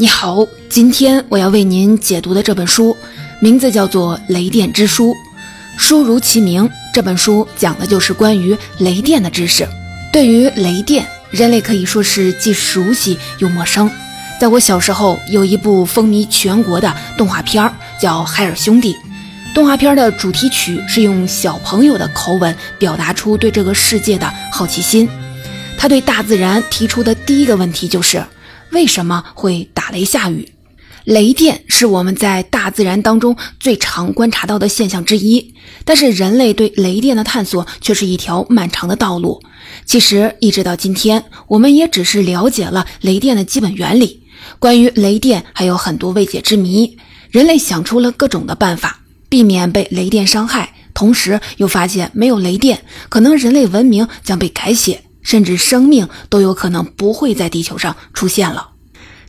你好，今天我要为您解读的这本书名字叫做《雷电之书》。书如其名，这本书讲的就是关于雷电的知识。对于雷电，人类可以说是既熟悉又陌生。在我小时候，有一部风靡全国的动画片儿，叫《海尔兄弟》。动画片的主题曲是用小朋友的口吻表达出对这个世界的好奇心。他对大自然提出的第一个问题就是。为什么会打雷下雨？雷电是我们在大自然当中最常观察到的现象之一，但是人类对雷电的探索却是一条漫长的道路。其实，一直到今天，我们也只是了解了雷电的基本原理。关于雷电还有很多未解之谜，人类想出了各种的办法避免被雷电伤害，同时又发现没有雷电，可能人类文明将被改写。甚至生命都有可能不会在地球上出现了。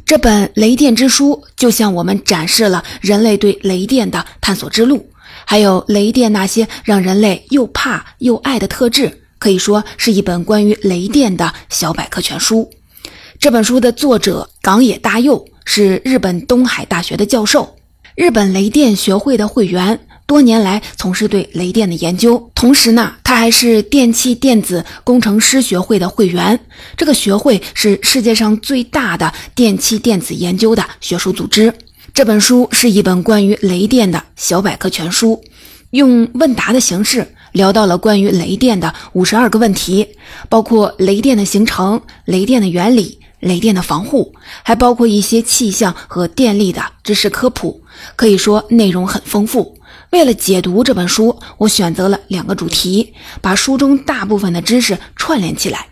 这本《雷电之书》就向我们展示了人类对雷电的探索之路，还有雷电那些让人类又怕又爱的特质，可以说是一本关于雷电的小百科全书。这本书的作者冈野大佑是日本东海大学的教授，日本雷电学会的会员。多年来从事对雷电的研究，同时呢，他还是电气电子工程师学会的会员。这个学会是世界上最大的电气电子研究的学术组织。这本书是一本关于雷电的小百科全书，用问答的形式聊到了关于雷电的五十二个问题，包括雷电的形成、雷电的原理、雷电的防护，还包括一些气象和电力的知识科普。可以说内容很丰富。为了解读这本书，我选择了两个主题，把书中大部分的知识串联起来。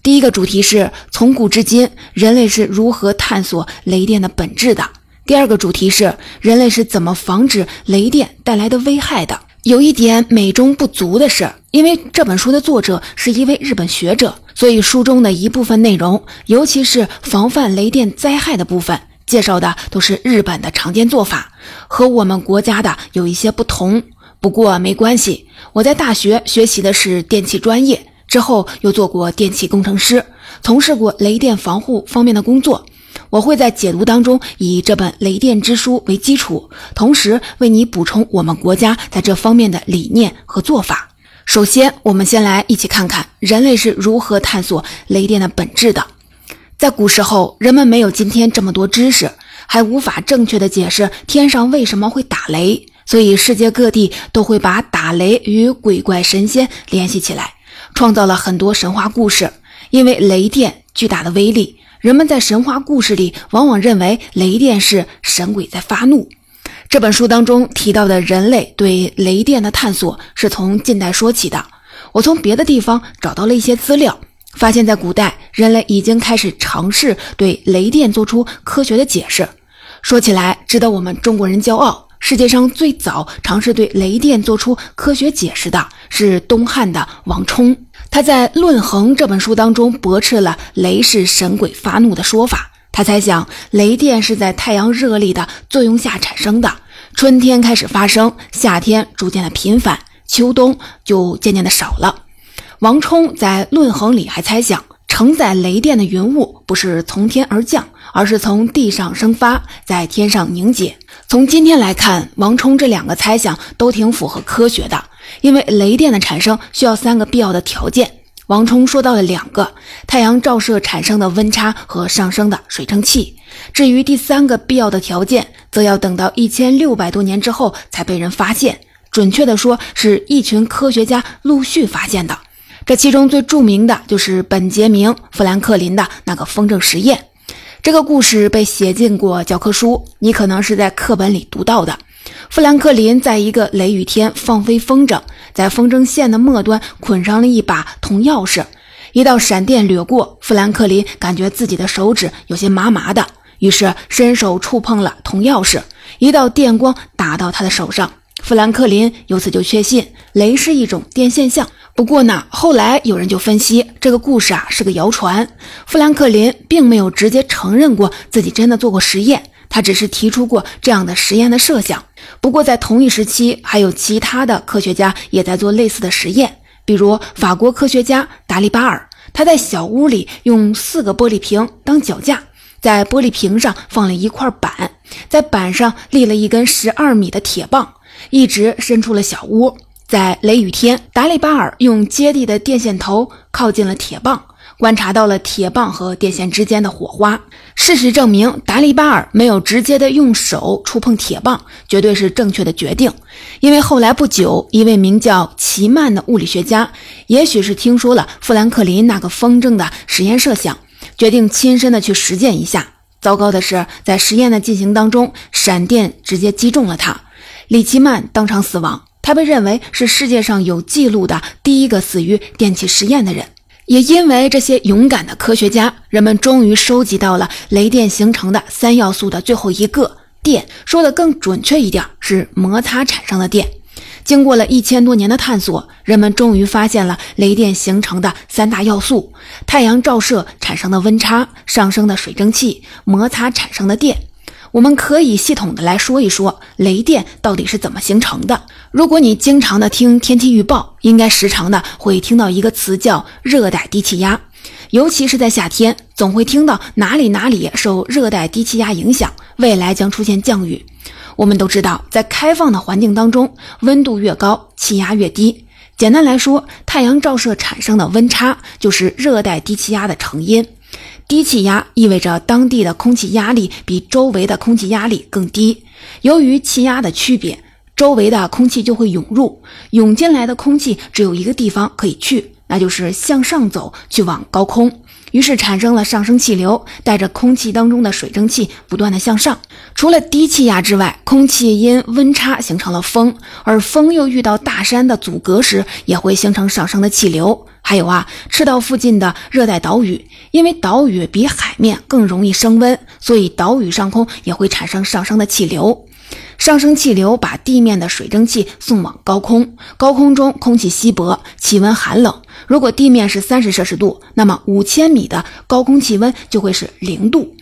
第一个主题是从古至今人类是如何探索雷电的本质的；第二个主题是人类是怎么防止雷电带来的危害的。有一点美中不足的是，因为这本书的作者是一位日本学者，所以书中的一部分内容，尤其是防范雷电灾害的部分。介绍的都是日本的常见做法，和我们国家的有一些不同。不过没关系，我在大学学习的是电气专业，之后又做过电气工程师，从事过雷电防护方面的工作。我会在解读当中以这本《雷电之书》为基础，同时为你补充我们国家在这方面的理念和做法。首先，我们先来一起看看人类是如何探索雷电的本质的。在古时候，人们没有今天这么多知识，还无法正确的解释天上为什么会打雷，所以世界各地都会把打雷与鬼怪神仙联系起来，创造了很多神话故事。因为雷电巨大的威力，人们在神话故事里往往认为雷电是神鬼在发怒。这本书当中提到的人类对雷电的探索是从近代说起的，我从别的地方找到了一些资料。发现，在古代，人类已经开始尝试对雷电做出科学的解释。说起来，值得我们中国人骄傲。世界上最早尝试对雷电做出科学解释的是东汉的王充。他在《论衡》这本书当中驳斥了雷是神鬼发怒的说法。他猜想，雷电是在太阳热力的作用下产生的。春天开始发生，夏天逐渐的频繁，秋冬就渐渐的少了。王充在《论衡》里还猜想，承载雷电的云雾不是从天而降，而是从地上生发，在天上凝结。从今天来看，王充这两个猜想都挺符合科学的，因为雷电的产生需要三个必要的条件。王充说到了两个：太阳照射产生的温差和上升的水蒸气。至于第三个必要的条件，则要等到一千六百多年之后才被人发现。准确的说，是一群科学家陆续发现的。这其中最著名的就是本杰明·富兰克林的那个风筝实验。这个故事被写进过教科书，你可能是在课本里读到的。富兰克林在一个雷雨天放飞风筝，在风筝线的末端捆上了一把铜钥匙。一道闪电掠过，富兰克林感觉自己的手指有些麻麻的，于是伸手触碰了铜钥匙，一道电光打到他的手上。富兰克林由此就确信雷是一种电现象。不过呢，后来有人就分析这个故事啊是个谣传，富兰克林并没有直接承认过自己真的做过实验，他只是提出过这样的实验的设想。不过在同一时期，还有其他的科学家也在做类似的实验，比如法国科学家达利巴尔，他在小屋里用四个玻璃瓶当脚架，在玻璃瓶上放了一块板，在板上立了一根十二米的铁棒，一直伸出了小屋。在雷雨天，达利巴尔用接地的电线头靠近了铁棒，观察到了铁棒和电线之间的火花。事实证明，达利巴尔没有直接的用手触碰铁棒，绝对是正确的决定。因为后来不久，一位名叫齐曼的物理学家，也许是听说了富兰克林那个风筝的实验设想，决定亲身的去实践一下。糟糕的是，在实验的进行当中，闪电直接击中了他，李奇曼当场死亡。他被认为是世界上有记录的第一个死于电气实验的人。也因为这些勇敢的科学家，人们终于收集到了雷电形成的三要素的最后一个电。说的更准确一点，是摩擦产生的电。经过了一千多年的探索，人们终于发现了雷电形成的三大要素：太阳照射产生的温差、上升的水蒸气、摩擦产生的电。我们可以系统的来说一说雷电到底是怎么形成的。如果你经常的听天气预报，应该时常的会听到一个词叫热带低气压，尤其是在夏天，总会听到哪里哪里受热带低气压影响，未来将出现降雨。我们都知道，在开放的环境当中，温度越高，气压越低。简单来说，太阳照射产生的温差就是热带低气压的成因。低气压意味着当地的空气压力比周围的空气压力更低。由于气压的区别，周围的空气就会涌入，涌进来的空气只有一个地方可以去，那就是向上走，去往高空。于是产生了上升气流，带着空气当中的水蒸气不断的向上。除了低气压之外，空气因温差形成了风，而风又遇到大山的阻隔时，也会形成上升的气流。还有啊，赤道附近的热带岛屿，因为岛屿比海面更容易升温，所以岛屿上空也会产生上升的气流。上升气流把地面的水蒸气送往高空，高空中空气稀薄，气温寒冷。如果地面是三十摄氏度，那么五千米的高空气温就会是零度；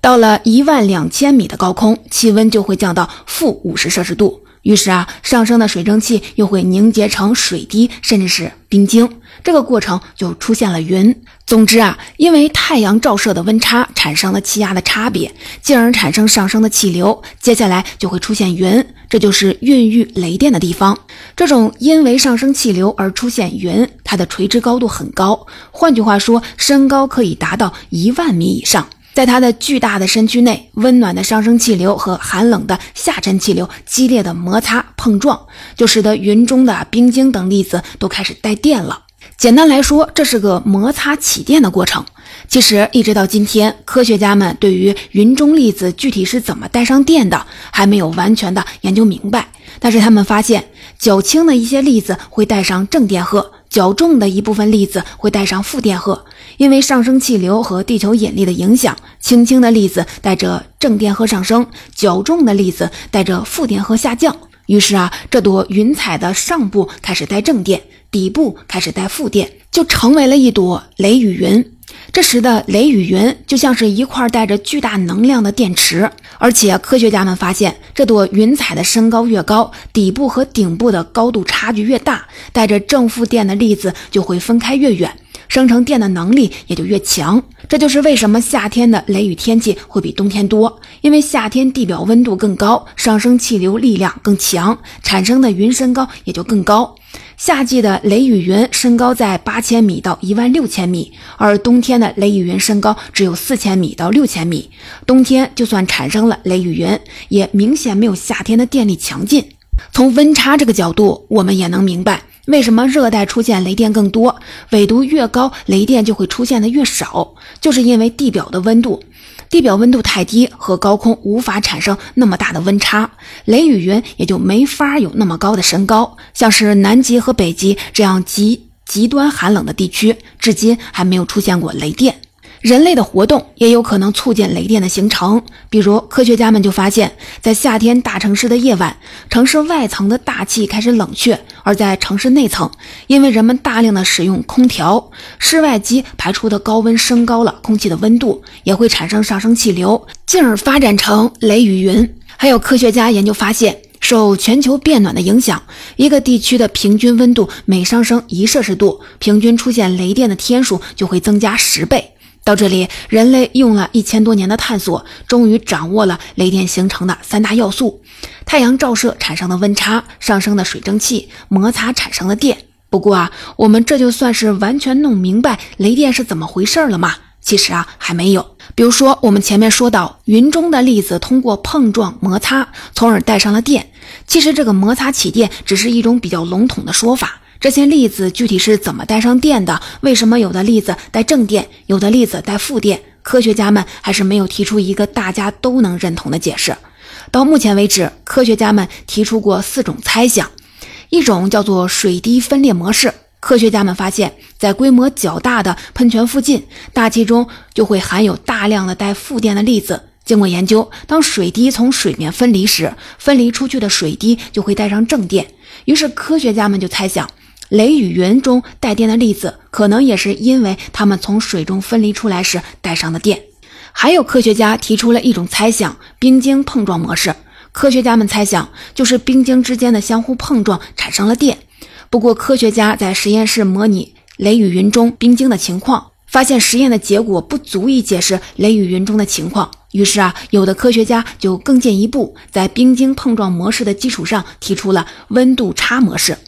到了一万两千米的高空，气温就会降到负五十摄氏度。于是啊，上升的水蒸气又会凝结成水滴，甚至是冰晶。这个过程就出现了云。总之啊，因为太阳照射的温差产生了气压的差别，进而产生上升的气流，接下来就会出现云，这就是孕育雷电的地方。这种因为上升气流而出现云，它的垂直高度很高，换句话说，身高可以达到一万米以上。在它的巨大的身躯内，温暖的上升气流和寒冷的下沉气流激烈的摩擦碰撞，就使得云中的冰晶等粒子都开始带电了。简单来说，这是个摩擦起电的过程。其实，一直到今天，科学家们对于云中粒子具体是怎么带上电的，还没有完全的研究明白。但是，他们发现较轻的一些粒子会带上正电荷。较重的一部分粒子会带上负电荷，因为上升气流和地球引力的影响，轻轻的粒子带着正电荷上升，较重的粒子带着负电荷下降。于是啊，这朵云彩的上部开始带正电，底部开始带负电，就成为了一朵雷雨云。这时的雷雨云就像是一块带着巨大能量的电池，而且科学家们发现，这朵云彩的身高越高，底部和顶部的高度差距越大，带着正负电的粒子就会分开越远，生成电的能力也就越强。这就是为什么夏天的雷雨天气会比冬天多，因为夏天地表温度更高，上升气流力量更强，产生的云身高也就更高。夏季的雷雨云身高在八千米到一万六千米，而冬天的雷雨云身高只有四千米到六千米。冬天就算产生了雷雨云，也明显没有夏天的电力强劲。从温差这个角度，我们也能明白为什么热带出现雷电更多，纬度越高，雷电就会出现的越少，就是因为地表的温度。地表温度太低，和高空无法产生那么大的温差，雷雨云也就没法有那么高的身高。像是南极和北极这样极极端寒冷的地区，至今还没有出现过雷电。人类的活动也有可能促进雷电的形成，比如科学家们就发现，在夏天大城市的夜晚，城市外层的大气开始冷却；而在城市内层，因为人们大量的使用空调，室外机排出的高温升高了空气的温度，也会产生上升气流，进而发展成雷雨云。还有科学家研究发现，受全球变暖的影响，一个地区的平均温度每上升一摄氏度，平均出现雷电的天数就会增加十倍。到这里，人类用了一千多年的探索，终于掌握了雷电形成的三大要素：太阳照射产生的温差、上升的水蒸气、摩擦产生的电。不过啊，我们这就算是完全弄明白雷电是怎么回事了吗？其实啊，还没有。比如说，我们前面说到，云中的粒子通过碰撞摩擦，从而带上了电。其实这个摩擦起电只是一种比较笼统的说法。这些粒子具体是怎么带上电的？为什么有的粒子带正电，有的粒子带负电？科学家们还是没有提出一个大家都能认同的解释。到目前为止，科学家们提出过四种猜想，一种叫做水滴分裂模式。科学家们发现，在规模较大的喷泉附近，大气中就会含有大量的带负电的粒子。经过研究，当水滴从水面分离时，分离出去的水滴就会带上正电。于是，科学家们就猜想。雷雨云中带电的粒子，可能也是因为它们从水中分离出来时带上的电。还有科学家提出了一种猜想：冰晶碰撞模式。科学家们猜想，就是冰晶之间的相互碰撞产生了电。不过，科学家在实验室模拟雷雨云中冰晶的情况，发现实验的结果不足以解释雷雨云中的情况。于是啊，有的科学家就更进一步，在冰晶碰撞模式的基础上提出了温度差模式。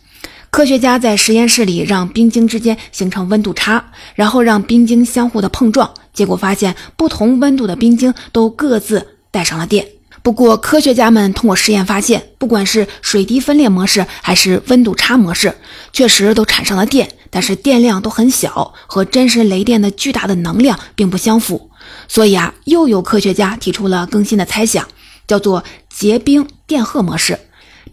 科学家在实验室里让冰晶之间形成温度差，然后让冰晶相互的碰撞，结果发现不同温度的冰晶都各自带上了电。不过，科学家们通过实验发现，不管是水滴分裂模式还是温度差模式，确实都产生了电，但是电量都很小，和真实雷电的巨大的能量并不相符。所以啊，又有科学家提出了更新的猜想，叫做结冰电荷模式。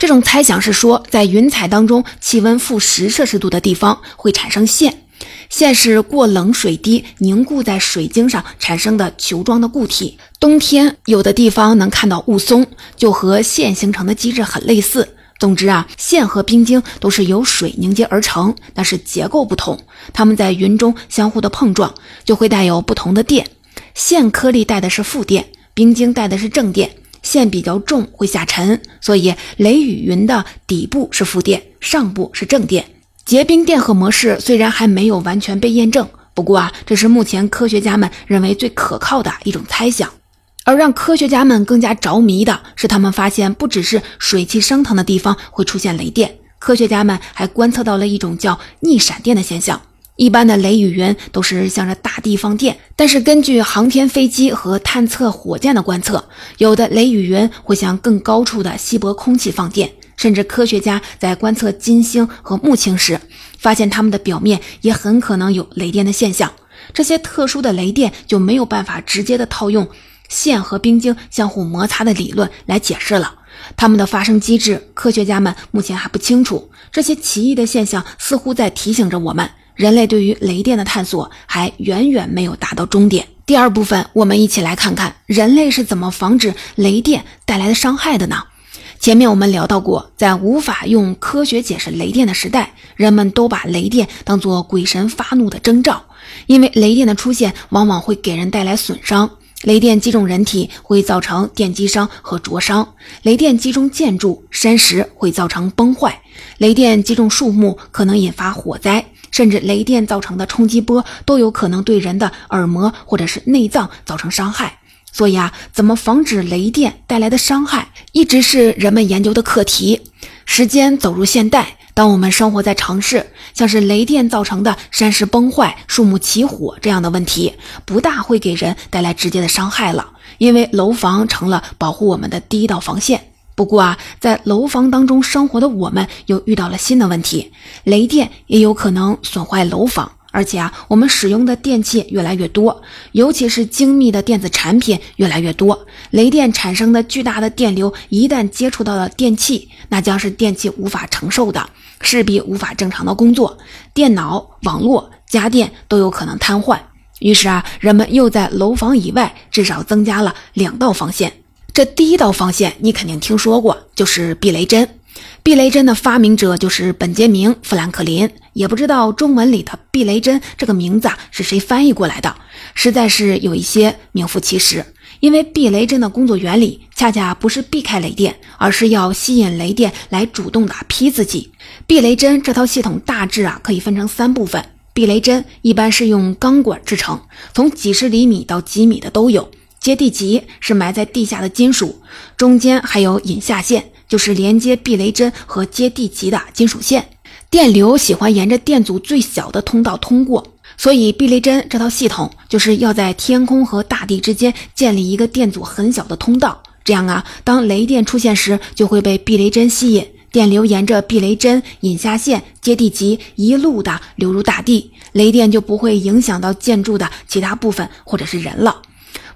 这种猜想是说，在云彩当中，气温负十摄氏度的地方会产生线，线是过冷水滴凝固在水晶上产生的球状的固体。冬天有的地方能看到雾凇，就和线形成的机制很类似。总之啊，线和冰晶都是由水凝结而成，但是结构不同，它们在云中相互的碰撞就会带有不同的电。线颗粒带的是负电，冰晶带的是正电。线比较重，会下沉，所以雷雨云的底部是负电，上部是正电。结冰电荷模式虽然还没有完全被验证，不过啊，这是目前科学家们认为最可靠的一种猜想。而让科学家们更加着迷的是，他们发现不只是水汽升腾的地方会出现雷电，科学家们还观测到了一种叫逆闪电的现象。一般的雷雨云都是向着大地放电，但是根据航天飞机和探测火箭的观测，有的雷雨云会向更高处的稀薄空气放电。甚至科学家在观测金星和木星时，发现它们的表面也很可能有雷电的现象。这些特殊的雷电就没有办法直接的套用线和冰晶相互摩擦的理论来解释了。它们的发生机制，科学家们目前还不清楚。这些奇异的现象似乎在提醒着我们。人类对于雷电的探索还远远没有达到终点。第二部分，我们一起来看看人类是怎么防止雷电带来的伤害的呢？前面我们聊到过，在无法用科学解释雷电的时代，人们都把雷电当作鬼神发怒的征兆，因为雷电的出现往往会给人带来损伤。雷电击中人体会造成电击伤和灼伤，雷电击中建筑、山石会造成崩坏，雷电击中树木可能引发火灾。甚至雷电造成的冲击波都有可能对人的耳膜或者是内脏造成伤害。所以啊，怎么防止雷电带来的伤害，一直是人们研究的课题。时间走入现代，当我们生活在城市，像是雷电造成的山石崩坏、树木起火这样的问题，不大会给人带来直接的伤害了，因为楼房成了保护我们的第一道防线。不过啊，在楼房当中生活的我们又遇到了新的问题，雷电也有可能损坏楼房，而且啊，我们使用的电器越来越多，尤其是精密的电子产品越来越多，雷电产生的巨大的电流一旦接触到了电器，那将是电器无法承受的，势必无法正常的工作，电脑、网络、家电都有可能瘫痪。于是啊，人们又在楼房以外至少增加了两道防线。这第一道防线你肯定听说过，就是避雷针。避雷针的发明者就是本杰明·富兰克林。也不知道中文里的避雷针这个名字啊是谁翻译过来的，实在是有一些名副其实。因为避雷针的工作原理恰恰不是避开雷电，而是要吸引雷电来主动的劈自己。避雷针这套系统大致啊可以分成三部分。避雷针一般是用钢管制成，从几十厘米到几米的都有。接地极是埋在地下的金属，中间还有引下线，就是连接避雷针和接地极的金属线。电流喜欢沿着电阻最小的通道通过，所以避雷针这套系统就是要在天空和大地之间建立一个电阻很小的通道。这样啊，当雷电出现时，就会被避雷针吸引。电流沿着避雷针、引下线、接地极一路的流入大地，雷电就不会影响到建筑的其他部分或者是人了。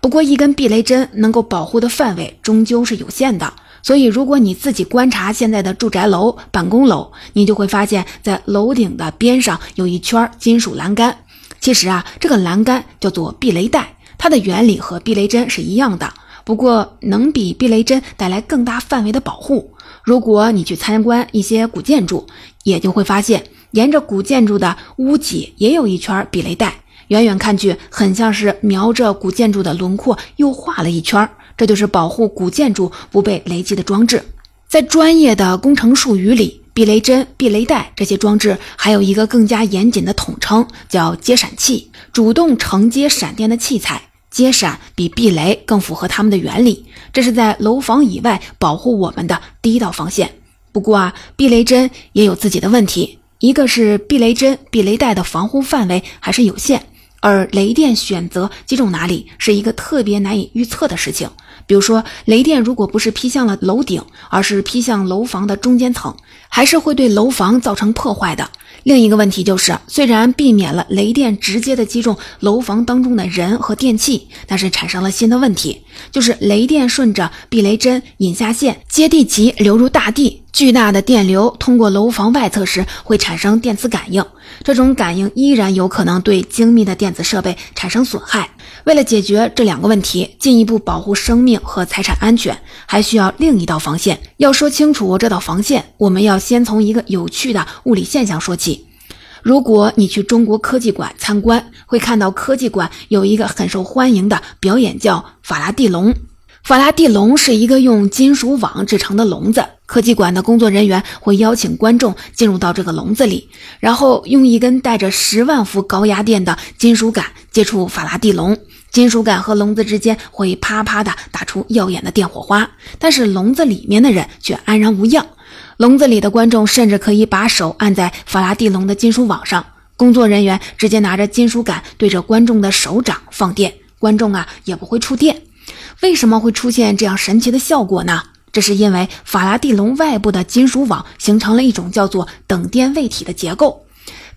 不过，一根避雷针能够保护的范围终究是有限的，所以如果你自己观察现在的住宅楼、办公楼，你就会发现，在楼顶的边上有一圈金属栏杆。其实啊，这个栏杆叫做避雷带，它的原理和避雷针是一样的，不过能比避雷针带来更大范围的保护。如果你去参观一些古建筑，也就会发现，沿着古建筑的屋脊也有一圈避雷带，远远看去很像是瞄着古建筑的轮廓又画了一圈，这就是保护古建筑不被雷击的装置。在专业的工程术语里，避雷针、避雷带这些装置还有一个更加严谨的统称，叫接闪器，主动承接闪电的器材。接闪比避雷更符合它们的原理，这是在楼房以外保护我们的第一道防线。不过啊，避雷针也有自己的问题，一个是避雷针、避雷带的防护范围还是有限，而雷电选择击中哪里是一个特别难以预测的事情。比如说，雷电如果不是劈向了楼顶，而是劈向楼房的中间层，还是会对楼房造成破坏的。另一个问题就是，虽然避免了雷电直接的击中楼房当中的人和电器，但是产生了新的问题，就是雷电顺着避雷针、引下线、接地极流入大地，巨大的电流通过楼房外侧时会产生电磁感应，这种感应依然有可能对精密的电子设备产生损害。为了解决这两个问题，进一步保护生命和财产安全，还需要另一道防线。要说清楚这道防线，我们要先从一个有趣的物理现象说起。如果你去中国科技馆参观，会看到科技馆有一个很受欢迎的表演，叫法拉第笼。法拉第笼是一个用金属网制成的笼子，科技馆的工作人员会邀请观众进入到这个笼子里，然后用一根带着十万伏高压电的金属杆接触法拉第笼。金属杆和笼子之间会啪啪的打出耀眼的电火花，但是笼子里面的人却安然无恙。笼子里的观众甚至可以把手按在法拉第笼的金属网上，工作人员直接拿着金属杆对着观众的手掌放电，观众啊也不会触电。为什么会出现这样神奇的效果呢？这是因为法拉第笼外部的金属网形成了一种叫做等电位体的结构。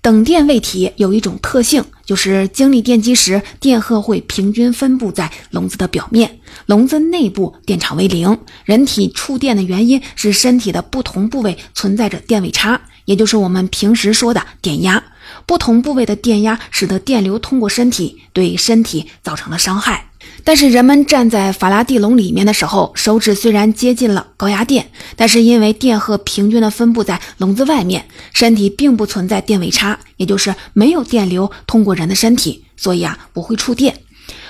等电位体有一种特性，就是经历电击时，电荷会平均分布在笼子的表面，笼子内部电场为零。人体触电的原因是身体的不同部位存在着电位差，也就是我们平时说的电压。不同部位的电压使得电流通过身体，对身体造成了伤害。但是人们站在法拉第笼里面的时候，手指虽然接近了高压电，但是因为电荷平均的分布在笼子外面，身体并不存在电位差，也就是没有电流通过人的身体，所以啊不会触电。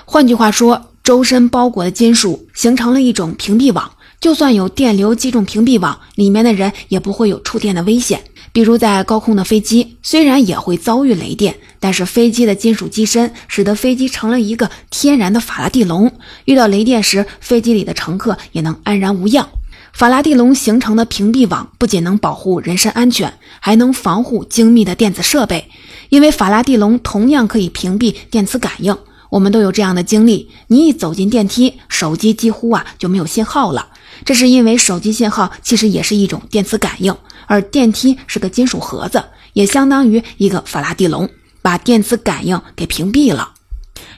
换句话说，周身包裹的金属形成了一种屏蔽网，就算有电流击中屏蔽网，里面的人也不会有触电的危险。比如在高空的飞机，虽然也会遭遇雷电，但是飞机的金属机身使得飞机成了一个天然的法拉第笼。遇到雷电时，飞机里的乘客也能安然无恙。法拉第笼形成的屏蔽网不仅能保护人身安全，还能防护精密的电子设备。因为法拉第笼同样可以屏蔽电磁感应，我们都有这样的经历：你一走进电梯，手机几乎啊就没有信号了。这是因为手机信号其实也是一种电磁感应。而电梯是个金属盒子，也相当于一个法拉第笼，把电磁感应给屏蔽了。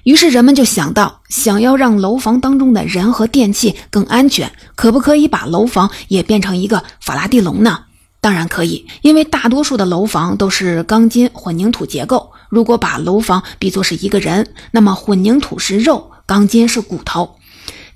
于是人们就想到，想要让楼房当中的人和电器更安全，可不可以把楼房也变成一个法拉第笼呢？当然可以，因为大多数的楼房都是钢筋混凝土结构。如果把楼房比作是一个人，那么混凝土是肉，钢筋是骨头，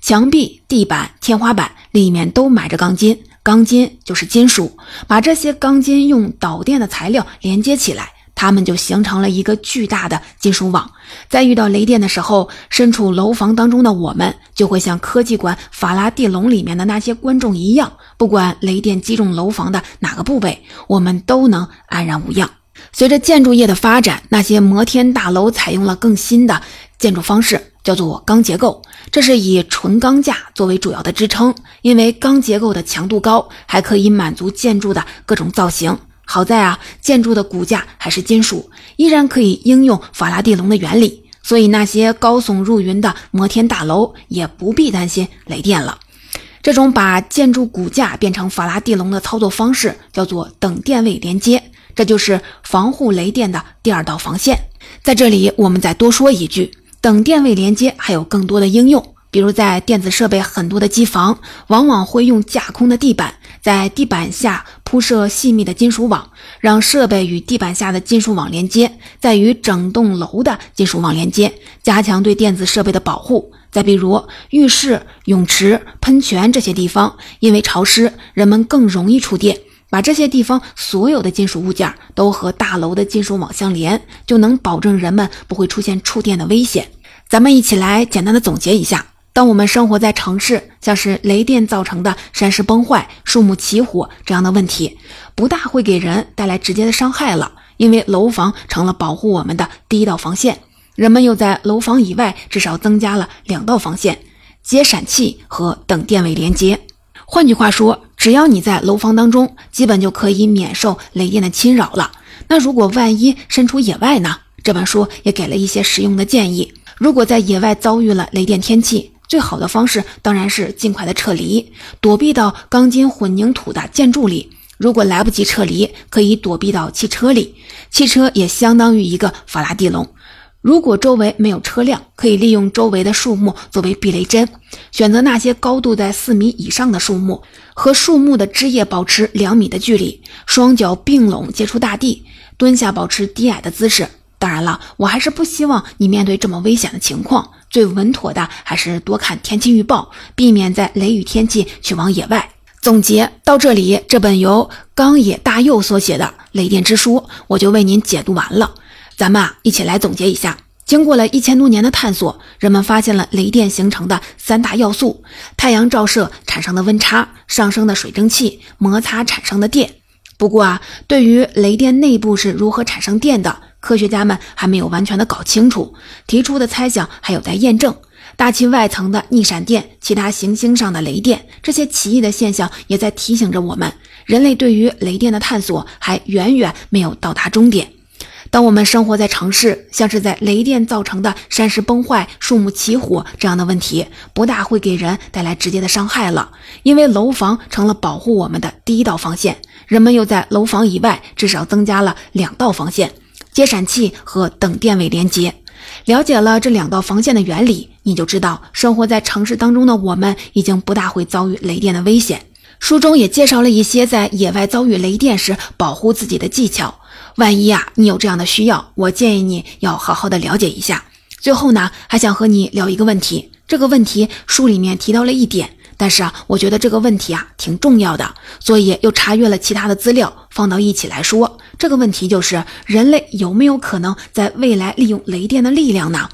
墙壁、地板、天花板里面都埋着钢筋。钢筋就是金属，把这些钢筋用导电的材料连接起来，它们就形成了一个巨大的金属网。在遇到雷电的时候，身处楼房当中的我们就会像科技馆法拉第笼里面的那些观众一样，不管雷电击中楼房的哪个部位，我们都能安然无恙。随着建筑业的发展，那些摩天大楼采用了更新的建筑方式，叫做钢结构。这是以纯钢架作为主要的支撑，因为钢结构的强度高，还可以满足建筑的各种造型。好在啊，建筑的骨架还是金属，依然可以应用法拉第笼的原理，所以那些高耸入云的摩天大楼也不必担心雷电了。这种把建筑骨架变成法拉第笼的操作方式叫做等电位连接。这就是防护雷电的第二道防线。在这里，我们再多说一句，等电位连接还有更多的应用，比如在电子设备很多的机房，往往会用架空的地板，在地板下铺设细密的金属网，让设备与地板下的金属网连接，再与整栋楼的金属网连接，加强对电子设备的保护。再比如浴室、泳池、喷泉这些地方，因为潮湿，人们更容易触电。把这些地方所有的金属物件都和大楼的金属网相连，就能保证人们不会出现触电的危险。咱们一起来简单的总结一下：当我们生活在城市，像是雷电造成的山石崩坏、树木起火这样的问题，不大会给人带来直接的伤害了，因为楼房成了保护我们的第一道防线。人们又在楼房以外至少增加了两道防线：接闪器和等电位连接。换句话说，只要你在楼房当中，基本就可以免受雷电的侵扰了。那如果万一身处野外呢？这本书也给了一些实用的建议。如果在野外遭遇了雷电天气，最好的方式当然是尽快的撤离，躲避到钢筋混凝土的建筑里。如果来不及撤离，可以躲避到汽车里，汽车也相当于一个法拉第笼。如果周围没有车辆，可以利用周围的树木作为避雷针，选择那些高度在四米以上的树木，和树木的枝叶保持两米的距离，双脚并拢接触大地，蹲下保持低矮的姿势。当然了，我还是不希望你面对这么危险的情况，最稳妥的还是多看天气预报，避免在雷雨天气去往野外。总结到这里，这本由冈野大佑所写的《雷电之书》，我就为您解读完了。咱们啊，一起来总结一下。经过了一千多年的探索，人们发现了雷电形成的三大要素：太阳照射产生的温差、上升的水蒸气摩擦产生的电。不过啊，对于雷电内部是如何产生电的，科学家们还没有完全的搞清楚，提出的猜想还有待验证。大气外层的逆闪电、其他行星上的雷电，这些奇异的现象也在提醒着我们，人类对于雷电的探索还远远没有到达终点。当我们生活在城市，像是在雷电造成的山石崩坏、树木起火这样的问题，不大会给人带来直接的伤害了，因为楼房成了保护我们的第一道防线。人们又在楼房以外至少增加了两道防线：接闪器和等电位连接。了解了这两道防线的原理，你就知道生活在城市当中的我们已经不大会遭遇雷电的危险。书中也介绍了一些在野外遭遇雷电时保护自己的技巧。万一啊，你有这样的需要，我建议你要好好的了解一下。最后呢，还想和你聊一个问题。这个问题书里面提到了一点，但是啊，我觉得这个问题啊挺重要的，所以又查阅了其他的资料，放到一起来说。这个问题就是：人类有没有可能在未来利用雷电的力量呢？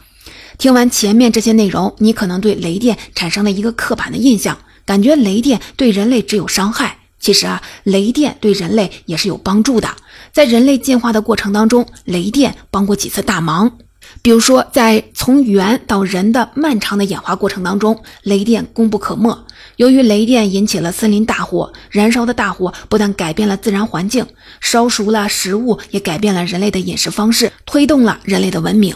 听完前面这些内容，你可能对雷电产生了一个刻板的印象，感觉雷电对人类只有伤害。其实啊，雷电对人类也是有帮助的。在人类进化的过程当中，雷电帮过几次大忙。比如说，在从猿到人的漫长的演化过程当中，雷电功不可没。由于雷电引起了森林大火，燃烧的大火不但改变了自然环境，烧熟了食物，也改变了人类的饮食方式，推动了人类的文明。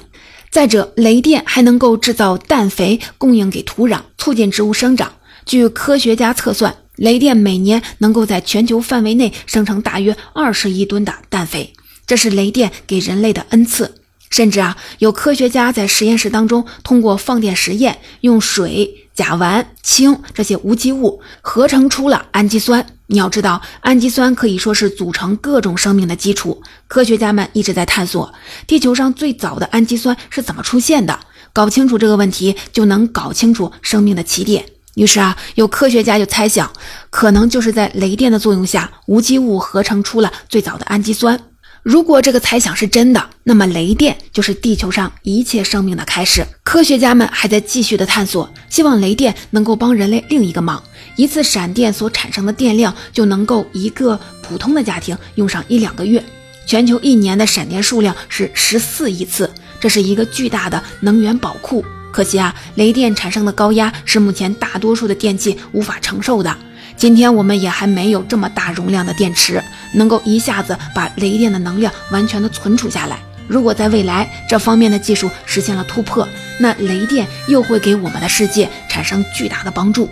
再者，雷电还能够制造氮肥，供应给土壤，促进植物生长。据科学家测算。雷电每年能够在全球范围内生成大约二十亿吨的氮肥，这是雷电给人类的恩赐。甚至啊，有科学家在实验室当中通过放电实验，用水、甲烷、氢这些无机物合成出了氨基酸。你要知道，氨基酸可以说是组成各种生命的基础。科学家们一直在探索地球上最早的氨基酸是怎么出现的。搞清楚这个问题，就能搞清楚生命的起点。于是啊，有科学家就猜想，可能就是在雷电的作用下，无机物合成出了最早的氨基酸。如果这个猜想是真的，那么雷电就是地球上一切生命的开始。科学家们还在继续的探索，希望雷电能够帮人类另一个忙。一次闪电所产生的电量就能够一个普通的家庭用上一两个月。全球一年的闪电数量是十四亿次，这是一个巨大的能源宝库。可惜啊，雷电产生的高压是目前大多数的电器无法承受的。今天我们也还没有这么大容量的电池，能够一下子把雷电的能量完全的存储下来。如果在未来这方面的技术实现了突破，那雷电又会给我们的世界产生巨大的帮助。